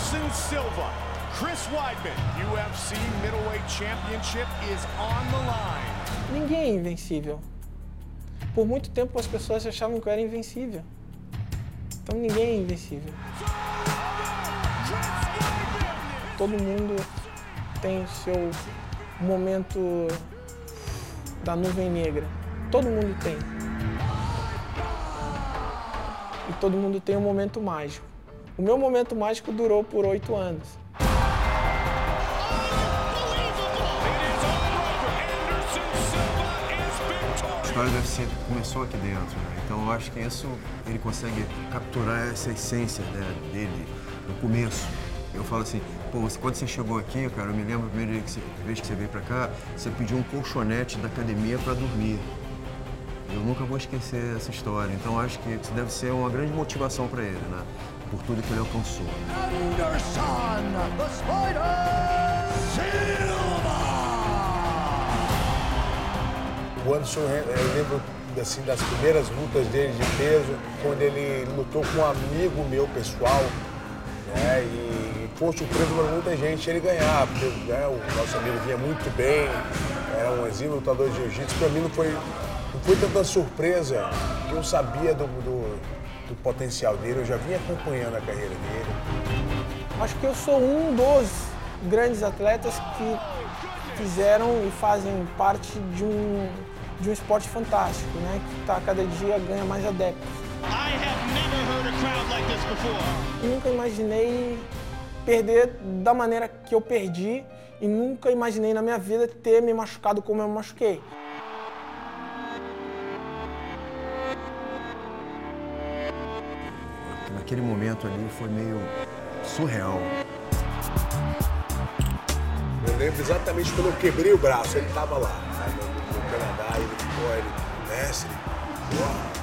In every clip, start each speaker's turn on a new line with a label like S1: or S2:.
S1: Anderson Silva. Chris Weidman, UFC Middleweight Championship is on the line.
S2: Ninguém é invencível. Por muito tempo as pessoas achavam que eu era invencível. Então ninguém é invencível. Todo mundo tem seu momento da nuvem negra. Todo mundo tem. E todo mundo tem um momento mágico. O meu momento mágico durou por oito anos.
S3: A história do UFC começou aqui dentro, né? Então eu acho que isso ele consegue capturar essa essência né, dele no começo. Eu falo assim, pô, quando você chegou aqui, cara, eu me lembro a primeira vez que você, veio pra cá, você pediu um colchonete da academia pra dormir. Eu nunca vou esquecer essa história. Então acho que isso deve ser uma grande motivação pra ele, né? Por tudo que ele alcançou.
S4: Anderson, the Spider Silva.
S5: O Anderson, eu lembro assim, das primeiras lutas dele de peso, quando ele lutou com um amigo meu pessoal, né? E foi surpresa para muita gente ele ganhar, porque né, o nosso amigo vinha muito bem, era um exímio lutador de jiu-jitsu. Para mim não foi, não foi tanta surpresa, que eu sabia do, do, do potencial dele, eu já vinha acompanhando a carreira dele.
S2: Acho que eu sou um dos grandes atletas que fizeram e fazem parte de um, de um esporte fantástico, né? Que tá, cada dia ganha mais adeptos.
S1: I have never heard a crowd like this before.
S2: Nunca imaginei perder da maneira que eu perdi e nunca imaginei na minha vida ter me machucado como eu me machuquei.
S3: Naquele momento ali foi meio surreal.
S5: Eu lembro exatamente quando eu quebrei o braço, ele estava lá, sabe, no, Canadá, ele ficou, ele, mestre, ó,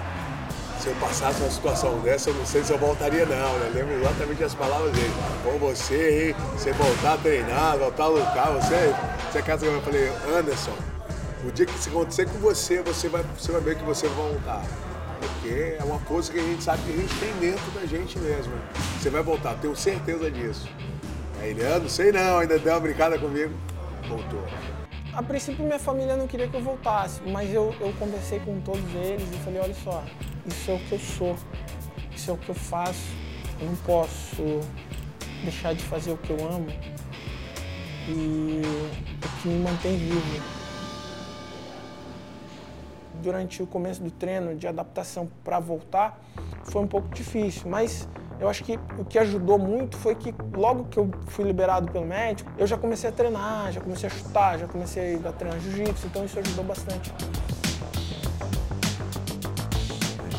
S5: se eu passasse uma situação dessa, eu não sei se eu voltaria não, né? Eu lembro exatamente as palavras dele. Com você? Você voltar a treinar, voltar a lutar, você, você casa eu falei, Anderson, o dia que isso acontecer com você, você vai, você vai ver que você vai voltar. Porque é uma coisa que a gente sabe que a gente tem dentro da gente mesmo. Você vai voltar, tenho certeza disso. Aí ele, ah, não sei não, ainda deu uma brincada comigo. Voltou.
S2: A princípio minha família não queria que eu voltasse, mas eu, eu conversei com todos eles e falei, olha só, isso é o que eu sou, isso é o que eu faço, eu não posso deixar de fazer o que eu amo e o que me mantém vivo. Durante o começo do treino de adaptação para voltar foi um pouco difícil, mas eu acho que o que ajudou muito foi que logo que eu fui liberado pelo médico, eu já comecei a treinar, já comecei a chutar, já comecei a treinar jiu-jitsu, então isso ajudou bastante.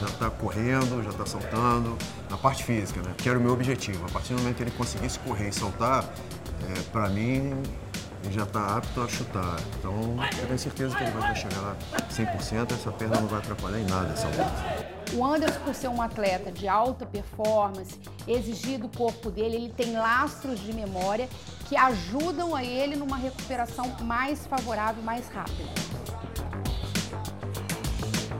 S3: Já está correndo, já está saltando, na parte física, né? Que era o meu objetivo. A partir do momento que ele conseguisse correr e saltar, é, para mim, ele já está apto a chutar. Então, eu tenho certeza que ele vai chegar 100%, essa perna não vai atrapalhar em nada essa luta.
S6: O Anderson, por ser um atleta de alta performance, exigir do corpo dele, ele tem lastros de memória que ajudam a ele numa recuperação mais favorável, mais rápida.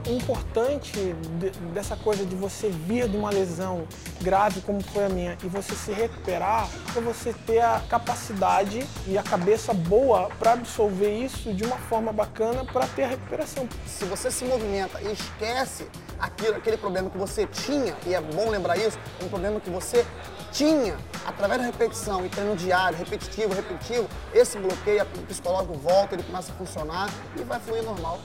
S2: Importante de- dessa coisa de você vir de uma lesão grave como foi a minha e você se recuperar é você ter a capacidade e a cabeça boa para absorver isso de uma forma bacana para ter a recuperação.
S7: Se você se movimenta e esquece aquilo, aquele problema que você tinha, e é bom lembrar isso, um problema que você tinha, através da repetição e treino diário, repetitivo, repetitivo, esse bloqueio psicológico volta, ele começa a funcionar e vai fluir normal.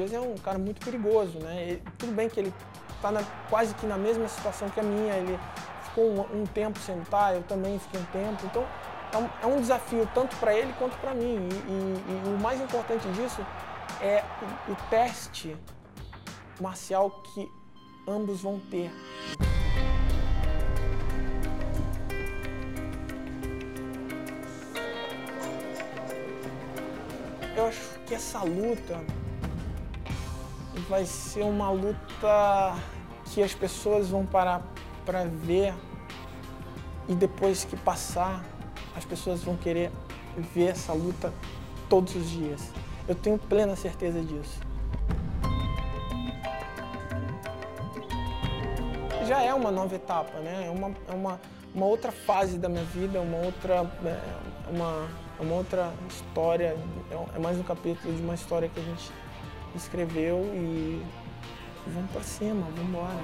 S2: Diaz é um cara muito perigoso, né? Ele- tudo bem que ele está quase que na mesma situação que a minha, ele ficou um, um tempo sem lutar, eu também fiquei um tempo, então é um, é desafio tanto para ele quanto para mim. E, e- e o mais importante disso é o, o teste marcial que ambos vão ter. Eu acho que essa luta vai ser uma luta que as pessoas vão parar para ver e depois que passar, as pessoas vão querer ver essa luta todos os dias. Eu tenho plena certeza disso. já é uma nova etapa, né? É uma, é uma, uma outra fase da minha vida, uma outra, é, uma, uma outra história, é mais um capítulo de uma história que a gente escreveu e vamos para cima, vamos embora.